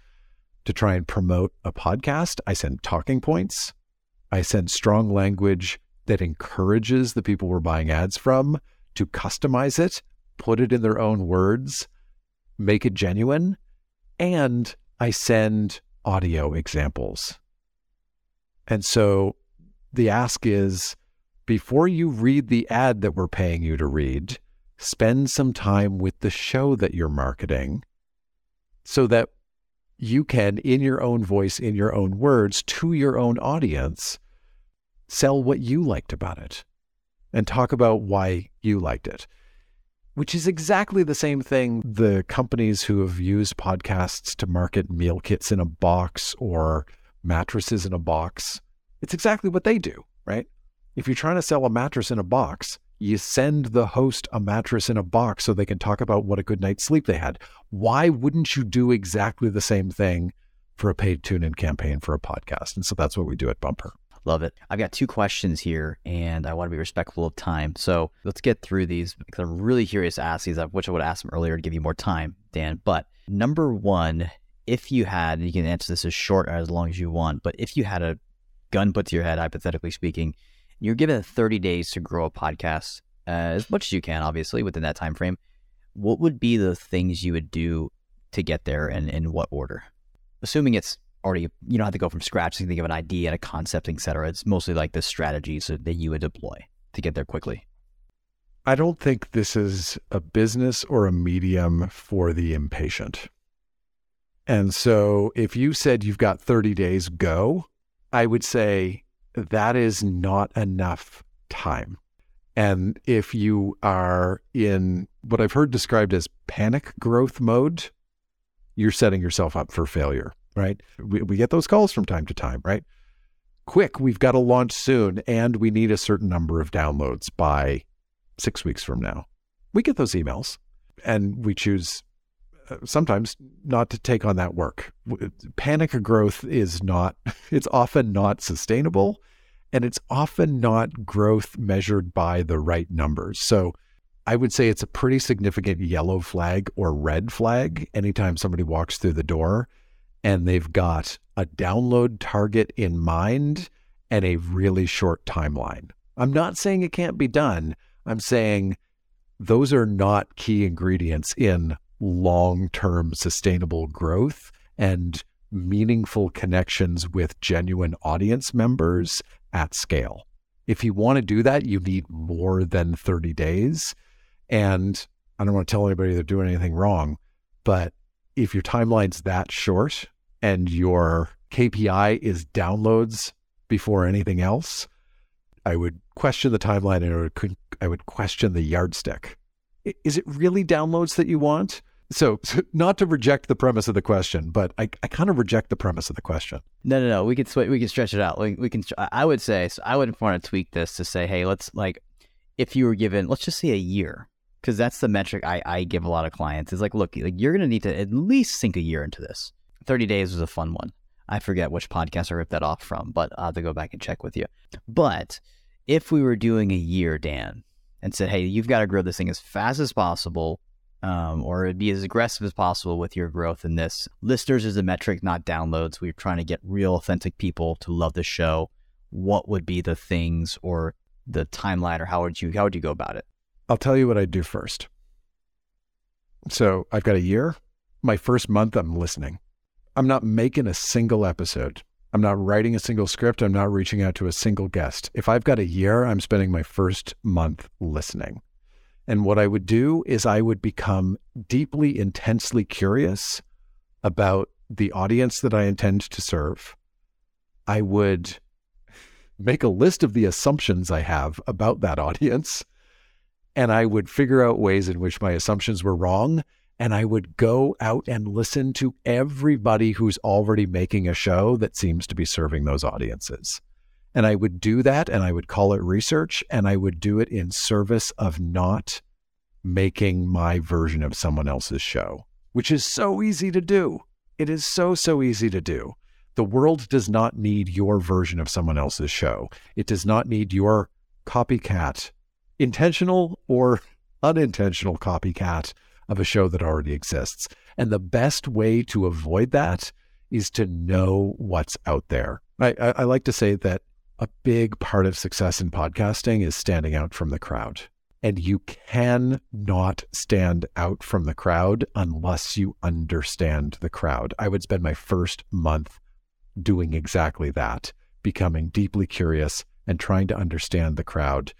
S2: to try and promote a podcast, I send talking points. I send strong language that encourages the people we're buying ads from to customize it, put it in their own words, make it genuine. And I send audio examples. And so the ask is before you read the ad that we're paying you to read, spend some time with the show that you're marketing so that you can, in your own voice, in your own words, to your own audience, sell what you liked about it and talk about why you liked it, which is exactly the same thing the companies who have used podcasts to market meal kits in a box or mattresses in a box. It's exactly what they do, right? If you're trying to sell a mattress in a box, you send the host a mattress in a box so they can talk about what a good night's sleep they had. Why wouldn't you do exactly the same thing for a paid tune in campaign for a podcast? And so that's what we do at Bumper.
S1: Love it. I've got two questions here, and I want to be respectful of time. So let's get through these because I'm really curious to ask these. Wish I would ask them earlier to give you more time, Dan. But number one, if you had, you can answer this as short or as long as you want, but if you had a gun put to your head, hypothetically speaking, you're given 30 days to grow a podcast uh, as much as you can, obviously, within that time frame. What would be the things you would do to get there and in what order? Assuming it's already you don't have to go from scratch. You think of an idea and a concept, etc. It's mostly like the strategies that you would deploy to get there quickly.
S2: I don't think this is a business or a medium for the impatient. And so if you said you've got 30 days, go, I would say that is not enough time. And if you are in what I've heard described as panic growth mode, you're setting yourself up for failure right? We, we get those calls from time to time, right? Quick, we've got to launch soon and we need a certain number of downloads by six weeks from now. We get those emails and we choose uh, sometimes not to take on that work. Panic growth is not, it's often not sustainable and it's often not growth measured by the right numbers. So I would say it's a pretty significant yellow flag or red flag anytime somebody walks through the door and they've got a download target in mind and a really short timeline. I'm not saying it can't be done. I'm saying those are not key ingredients in long term sustainable growth and meaningful connections with genuine audience members at scale. If you want to do that, you need more than 30 days. And I don't want to tell anybody they're doing anything wrong, but if your timeline's that short and your KPI is downloads before anything else, I would question the timeline and I would, question the yardstick. Is it really downloads that you want? So, so, not to reject the premise of the question, but I, I kind of reject the premise of the question.
S1: No, no, no. We can we can stretch it out. We, we can. I would say so. I would want to tweak this to say, hey, let's like, if you were given, let's just say a year, because that's the metric I, I give a lot of clients. Is like, look, like you're going to need to at least sink a year into this. 30 days was a fun one. I forget which podcast I ripped that off from, but I'll have to go back and check with you. But if we were doing a year, Dan, and said, hey, you've got to grow this thing as fast as possible, um, or be as aggressive as possible with your growth in this. Listeners is a metric, not downloads. We're trying to get real, authentic people to love the show. What would be the things or the timeline, or how would you how would you go about it?
S2: I'll tell you what I do first. So I've got a year. My first month, I'm listening. I'm not making a single episode. I'm not writing a single script. I'm not reaching out to a single guest. If I've got a year, I'm spending my first month listening. And what I would do is I would become deeply, intensely curious about the audience that I intend to serve. I would make a list of the assumptions I have about that audience. And I would figure out ways in which my assumptions were wrong. And I would go out and listen to everybody who's already making a show that seems to be serving those audiences. And I would do that and I would call it research and I would do it in service of not making my version of someone else's show, which is so easy to do. It is so, so easy to do. The world does not need your version of someone else's show. It does not need your copycat, intentional or unintentional copycat of a show that already exists. And the best way to avoid that is to know what's out there. I, I, I like to say that a big part of success in podcasting is standing out from the crowd. And you cannot stand out from the crowd unless you understand the crowd. I would spend my first month doing exactly that, becoming deeply curious and trying to understand the crowd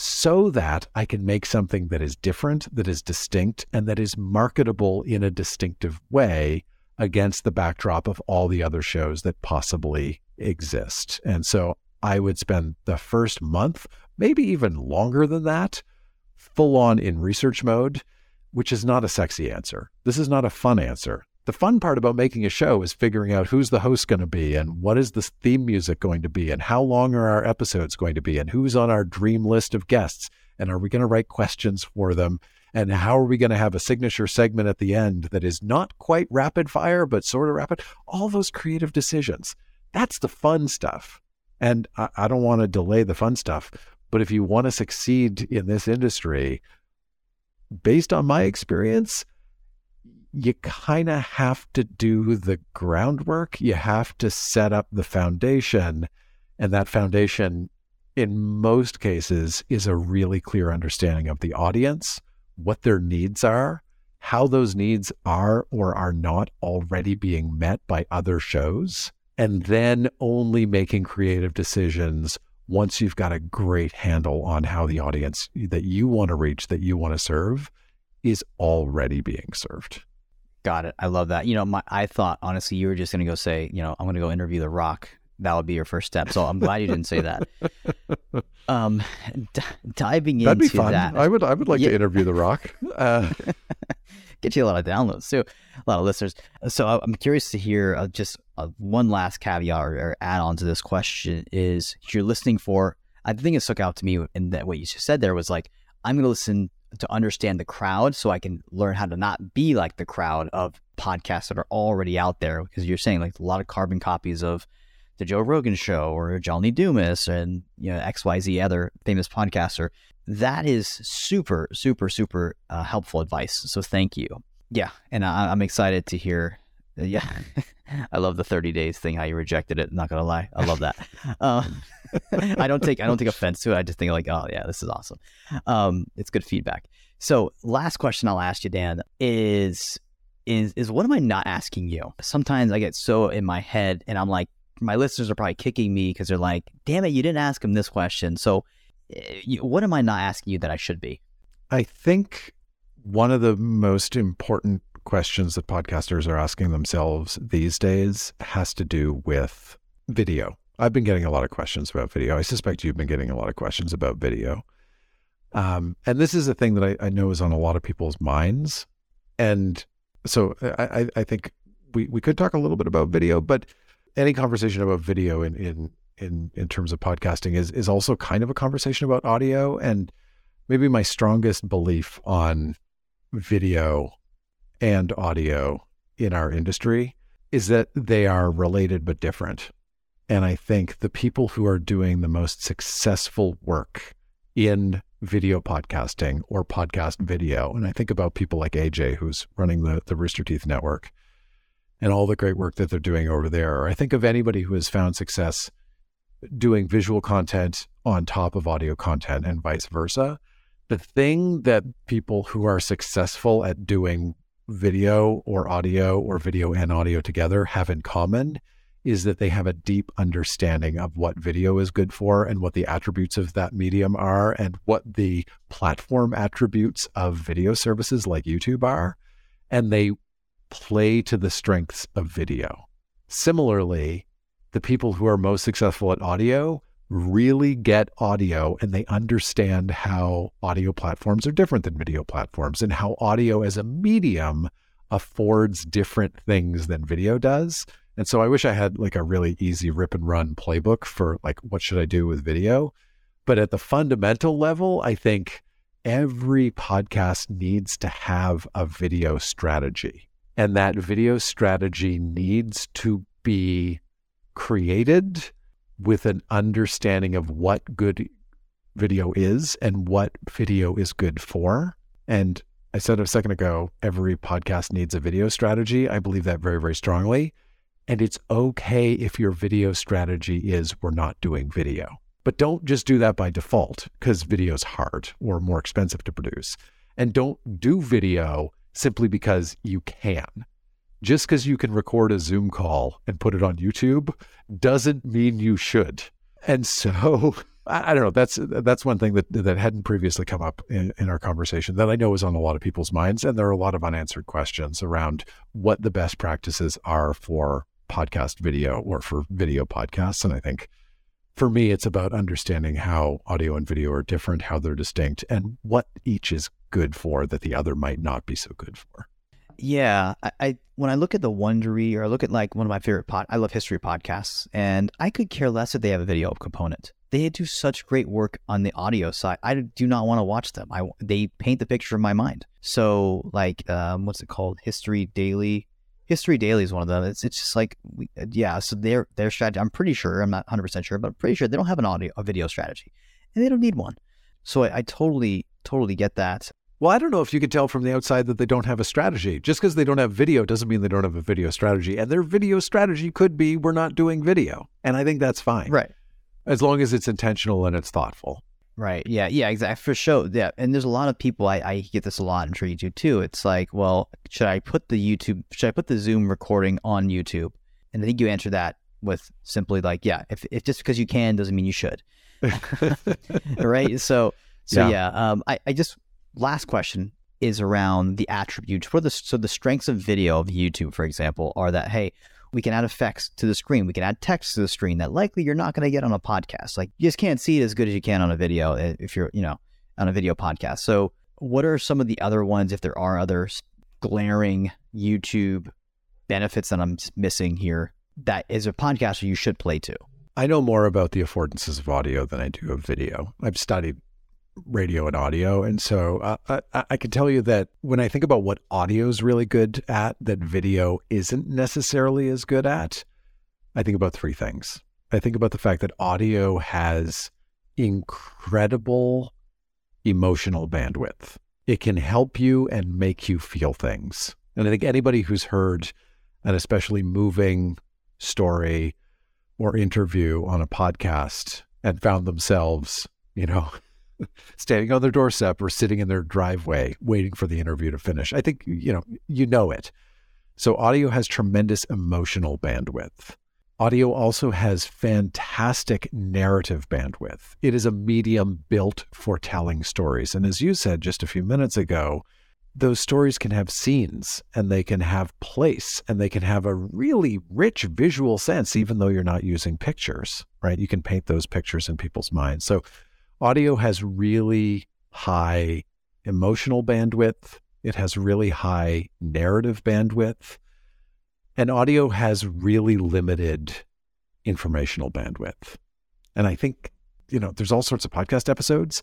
S2: so that I can make something that is different, that is distinct, and that is marketable in a distinctive way against the backdrop of all the other shows that possibly exist. And so I would spend the first month, maybe even longer than that, full on in research mode, which is not a sexy answer. This is not a fun answer. The fun part about making a show is figuring out who's the host going to be and what is the theme music going to be and how long are our episodes going to be and who's on our dream list of guests and are we going to write questions for them and how are we going to have a signature segment at the end that is not quite rapid fire but sort of rapid? All those creative decisions. That's the fun stuff. And I, I don't want to delay the fun stuff but if you want to succeed in this industry based on my experience you kind of have to do the groundwork. You have to set up the foundation. And that foundation, in most cases, is a really clear understanding of the audience, what their needs are, how those needs are or are not already being met by other shows, and then only making creative decisions once you've got a great handle on how the audience that you want to reach, that you want to serve, is already being served.
S1: Got it. I love that. You know, my I thought honestly you were just going to go say, you know, I'm going to go interview The Rock. That would be your first step. So I'm glad you didn't say that. Um, d- diving
S2: That'd
S1: into
S2: be fun.
S1: that,
S2: I would. I would like
S1: Yeah.
S2: to interview The Rock. Uh,
S1: get you a lot of downloads too, a lot of listeners. So I'm curious to hear uh, just uh, one last caveat or, add on to this question is you're listening for. I think it stuck out to me, and that what you just said there was like, I'm going to listen to understand the crowd so I can learn how to not be like the crowd of podcasts that are already out there. Because you're saying like a lot of carbon copies of the Joe Rogan show or John Lee Dumas and you know XYZ other famous podcaster. That is super, super, super uh, helpful advice. So thank you. Yeah, and I, I'm excited to hear. Uh, Yeah, I love the 30 days thing. How you rejected it. Not gonna lie, I love that. Uh, I don't take I don't take offense to it. I just think like, oh yeah, this is awesome. Um, it's good feedback. So last question I'll ask you, Dan, is is is what am I not asking you? Sometimes I get so in my head, and I'm like, my listeners are probably kicking me because they're like, damn it, you didn't ask him this question. So, eh, what am I not asking you that I should be?
S2: I think one of the most important questions that podcasters are asking themselves these days has to do with video. I've been getting a lot of questions about video. I suspect you've been getting a lot of questions about video. Um, and this is a thing that I, I know is on a lot of people's minds. And so I, I- think we, we could talk a little bit about video, but any conversation about video in, in, in, in terms of podcasting is, is also kind of a conversation about audio. And maybe my strongest belief on video and audio in our industry is that they are related but different. And I think the people who are doing the most successful work in video podcasting or podcast video, and I think about people like AJ, who's running the, the Rooster Teeth Network, and all the great work that they're doing over there. Or I think of anybody who has found success doing visual content on top of audio content and vice versa. The thing that people who are successful at doing video or audio or video and audio together have in common is that they have a deep understanding of what video is good for and what the attributes of that medium are and what the platform attributes of video services like YouTube are. And they play to the strengths of video. Similarly, the people who are most successful at audio really get audio and they understand how audio platforms are different than video platforms and how audio as a medium affords different things than video does. And so I wish I had like a really easy rip and run playbook for like what should I do with video. But at the fundamental level, I think every podcast needs to have a video strategy. And that video strategy needs to be created with an understanding of what good video is and what video is good for. And I said a second ago, every podcast needs a video strategy. I believe that very, very strongly. And it's okay if your video strategy is we're not doing video. But don't just do that by default because video is hard or more expensive to produce. And don't do video simply because you can just because you can record a Zoom call and put it on YouTube doesn't mean you should. And so I, don't know. That's that's one thing that that hadn't previously come up in, in our conversation that I know is on a lot of people's minds, and there are a lot of unanswered questions around what the best practices are for podcast video or for video podcasts. And I think for me, it's about understanding how audio and video are different, how they're distinct, and what each is good for that the other might not be so good for.
S1: Yeah, I, I, when I look at the Wondery or I look at like one of my favorite pod, I love history podcasts, and I could care less if they have a video component. They do such great work on the audio side. I do not want to watch them. I they paint the picture in my mind. So like, um, what's it called? History Daily. History Daily is one of them. It's it's just like, we, yeah. So their their strategy. I'm pretty sure. I'm not 100 percent sure, but I'm pretty sure they don't have an audio a video strategy, and they don't need one. So I, I totally totally get that.
S2: Well, I don't know if you could tell from the outside that they don't have a strategy. Just because they don't have video doesn't mean they don't have a video strategy. And their video strategy could be we're not doing video. And I think that's fine.
S1: Right.
S2: As long as it's intentional and it's thoughtful.
S1: Right. Yeah. Yeah. Exactly. For sure. Yeah. And there's a lot of people. I, I get this a lot. I'm sure you do too. It's like, well, should I put the YouTube? Should I put the Zoom recording on YouTube? And I think you answer that with simply like, yeah. If, if just because you can doesn't mean you should. right. So. So yeah. yeah um. I, I just last question is around the attributes the so the strengths of video of YouTube, for example, are that hey, we can add effects to the screen, we can add text to the screen that likely you're not going to get on a podcast. Like you just can't see it as good as you can on a video if you're you know on a video podcast. So what are some of the other ones if there are other glaring YouTube benefits that I'm missing here that as a podcaster you should play to?
S2: I know more about the affordances of audio than I do of video. I've studied radio and audio. And so uh, I, I can tell you that when I think about what audio is really good at, that video isn't necessarily as good at, I think about three things. I think about the fact that audio has incredible emotional bandwidth. It can help you and make you feel things. And I think anybody who's heard an especially moving story or interview on a podcast and found themselves, you know, standing on their doorstep or sitting in their driveway waiting for the interview to finish. I think, you know, you know it. So audio has tremendous emotional bandwidth. Audio also has fantastic narrative bandwidth. It is a medium built for telling stories. And as you said just a few minutes ago, those stories can have scenes and they can have place and they can have a really rich visual sense, even though you're not using pictures, right? You can paint those pictures in people's minds. So audio has really high emotional bandwidth, it has really high narrative bandwidth, and audio has really limited informational bandwidth. And I think, you know, there's all sorts of podcast episodes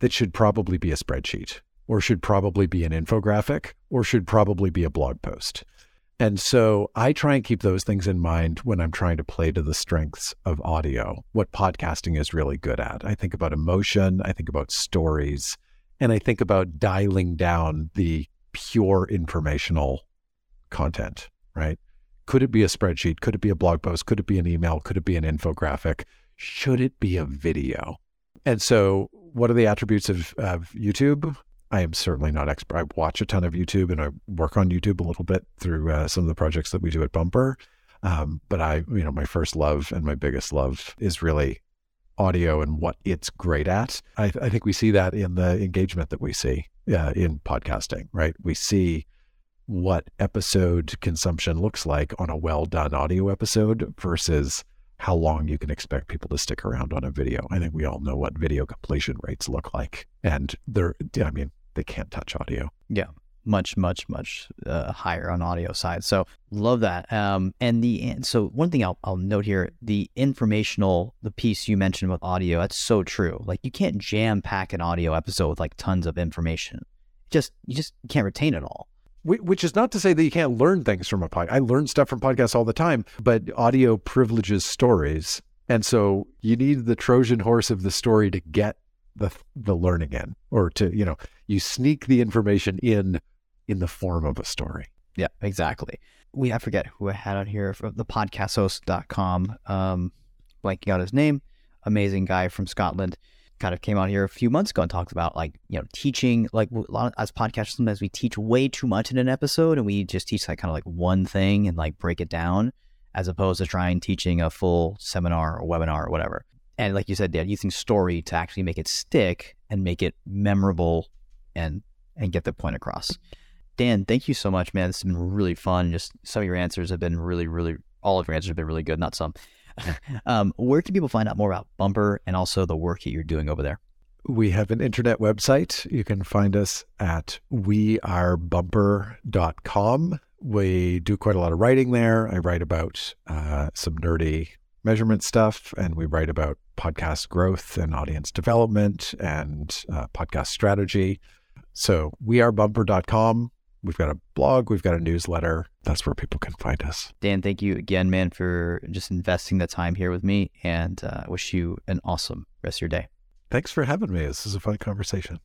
S2: that should probably be a spreadsheet or should probably be an infographic or should probably be a blog post. And so I try and keep those things in mind when I'm trying to play to the strengths of audio, what podcasting is really good at. I think about emotion, I think about stories, and I think about dialing down the pure informational content, right? Could it be a spreadsheet? Could it be a blog post? Could it be an email? Could it be an infographic? Should it be a video? And so, what are the attributes of, of YouTube? I am certainly not expert. I watch a ton of YouTube and I work on YouTube a little bit through uh, some of the projects that we do at Bumper. Um, but I, you know, my first love and my biggest love is really audio and what it's great at. I, I think we see that in the engagement that we see uh, in podcasting, right? We see what episode consumption looks like on a well done audio episode versus how long you can expect people to stick around on a video. I think we all know what video completion rates look like. And they're, I mean, they can't touch audio.
S1: Yeah. Much, much, much uh, higher on audio side. So love that. Um, and the so one thing I'll, I'll note here, the informational, the piece you mentioned with audio, that's so true. Like you can't jam pack an audio episode with like tons of information. Just you just can't retain it all
S2: which is not to say that you can't learn things from a podcast. I learn stuff from podcasts all the time, but audio privileges stories. And so you need the Trojan horse of the story to get the the learning in or to, you know, you sneak the information in in the form of a story.
S1: Yeah, exactly. We I forget who I had on here from the podcasthost.com. Um blanking out his name. Amazing guy from Scotland kind of came out here a few months ago and talked about like you know teaching like a lot of, as podcasters sometimes we teach way too much in an episode and we just teach like kind of like one thing and like break it down as opposed to trying teaching a full seminar or webinar or whatever. And like you said Dan using story to actually make it stick and make it memorable and and get the point across. Dan thank you so much man. This has been really fun. Just some of your answers have been really really all of your answers have been really good not some um, where can people find out more about Bumper and also the work that you're doing over there?
S2: We have an internet website. You can find us at wearebumper.com. We do quite a lot of writing there. I write about uh, some nerdy measurement stuff, and we write about podcast growth and audience development and uh, podcast strategy. So wearebumper.com. We've got a blog, we've got a newsletter. That's where people can find us.
S1: Dan, thank you again, man, for just investing the time here with me and uh, wish you an awesome rest of your day.
S2: Thanks for having me. This is a fun conversation.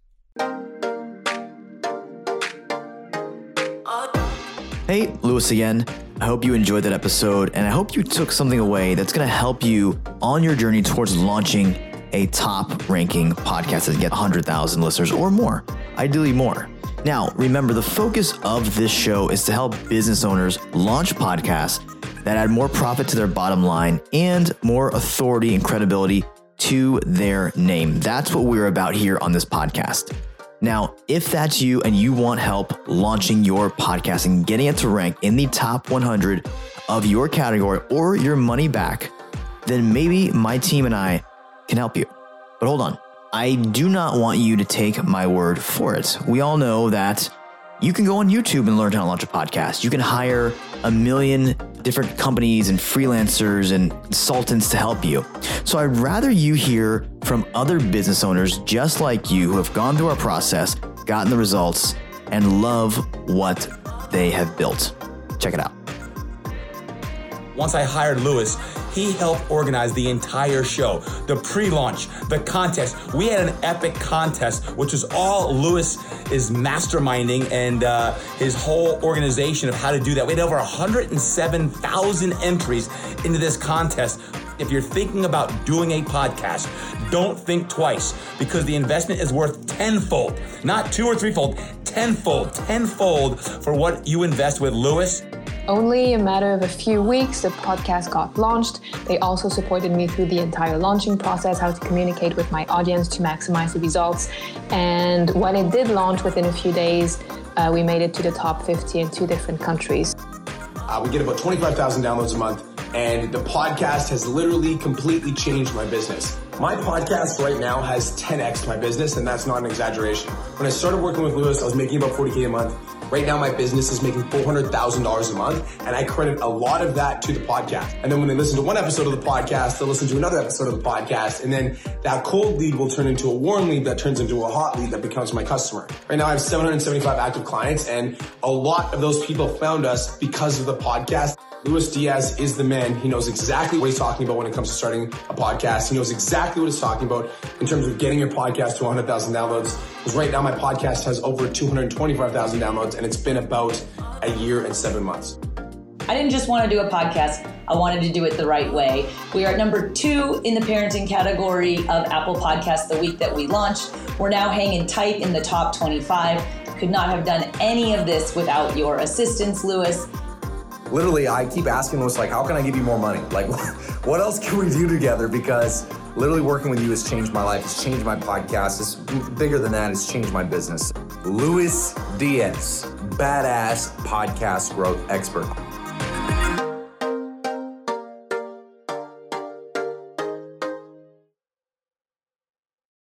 S3: Hey, Lewis again. I hope you enjoyed that episode and I hope you took something away that's going to help you on your journey towards launching a top ranking podcast that get 100,000 listeners or more, ideally more. Now, remember, the focus of this show is to help business owners launch podcasts that add more profit to their bottom line and more authority and credibility to their name. That's what we're about here on this podcast. Now, if that's you and you want help launching your podcast and getting it to rank in the top 100 of your category or your money back, then maybe my team and I can help you. But hold on. I do not want you to take my word for it. We all know that you can go on YouTube and learn how to launch a podcast. You can hire a million different companies and freelancers and consultants to help you. So I'd rather you hear from other business owners just like you who have gone through our process, gotten the results, and love what they have built. Check it out.
S4: Once I hired Lewis, he helped organize the entire show, the pre-launch, the contest. We had an epic contest, which was all Lewis is masterminding and uh, his whole organization of how to do that. We had over 107,000 entries into this contest. If you're thinking about doing a podcast, don't think twice because the investment is worth tenfold, not two or threefold, tenfold, tenfold for what you invest with Lewis
S5: only a matter of a few weeks, the podcast got launched. They also supported me through the entire launching process, how to communicate with my audience to maximize the results. And when it did launch within a few days, uh, we made it to the top 50 in two different countries.
S6: Uh, we get about 25,000 downloads a month, and the podcast has literally completely changed my business.
S4: My podcast right now has 10x my business, and that's not an exaggeration. When I started working with Lewis, I was making about 40K a month. Right now, my business is making $400,000 a month, and I credit a lot of that to the podcast. And then when they listen to one episode of the podcast, they'll listen to another episode of the podcast, and then that cold lead will turn into a warm lead that turns into a hot lead that becomes my customer. Right now, I have 775 active clients, and a lot of those people found us because of the podcast. Luis Diaz is the man. He knows exactly what he's talking about when it comes to starting a podcast. He knows exactly what he's talking about in terms of getting your podcast to 100,000 downloads. Because right now my podcast has over 225,000 downloads and it's been about a year and seven months.
S6: I didn't just want to do a podcast, I wanted to do it the right way. We are at number two in the parenting category of Apple Podcasts the week that we launched. We're now hanging tight in the top 25. Could not have done any of this without your assistance, Luis
S7: literally, I keep asking Lewis, like, how can I give you more money? Like, what else can we do together? Because literally working with you has changed my life. It's changed my podcast. It's bigger than that. It's changed my business. Luis Diaz, badass podcast growth expert.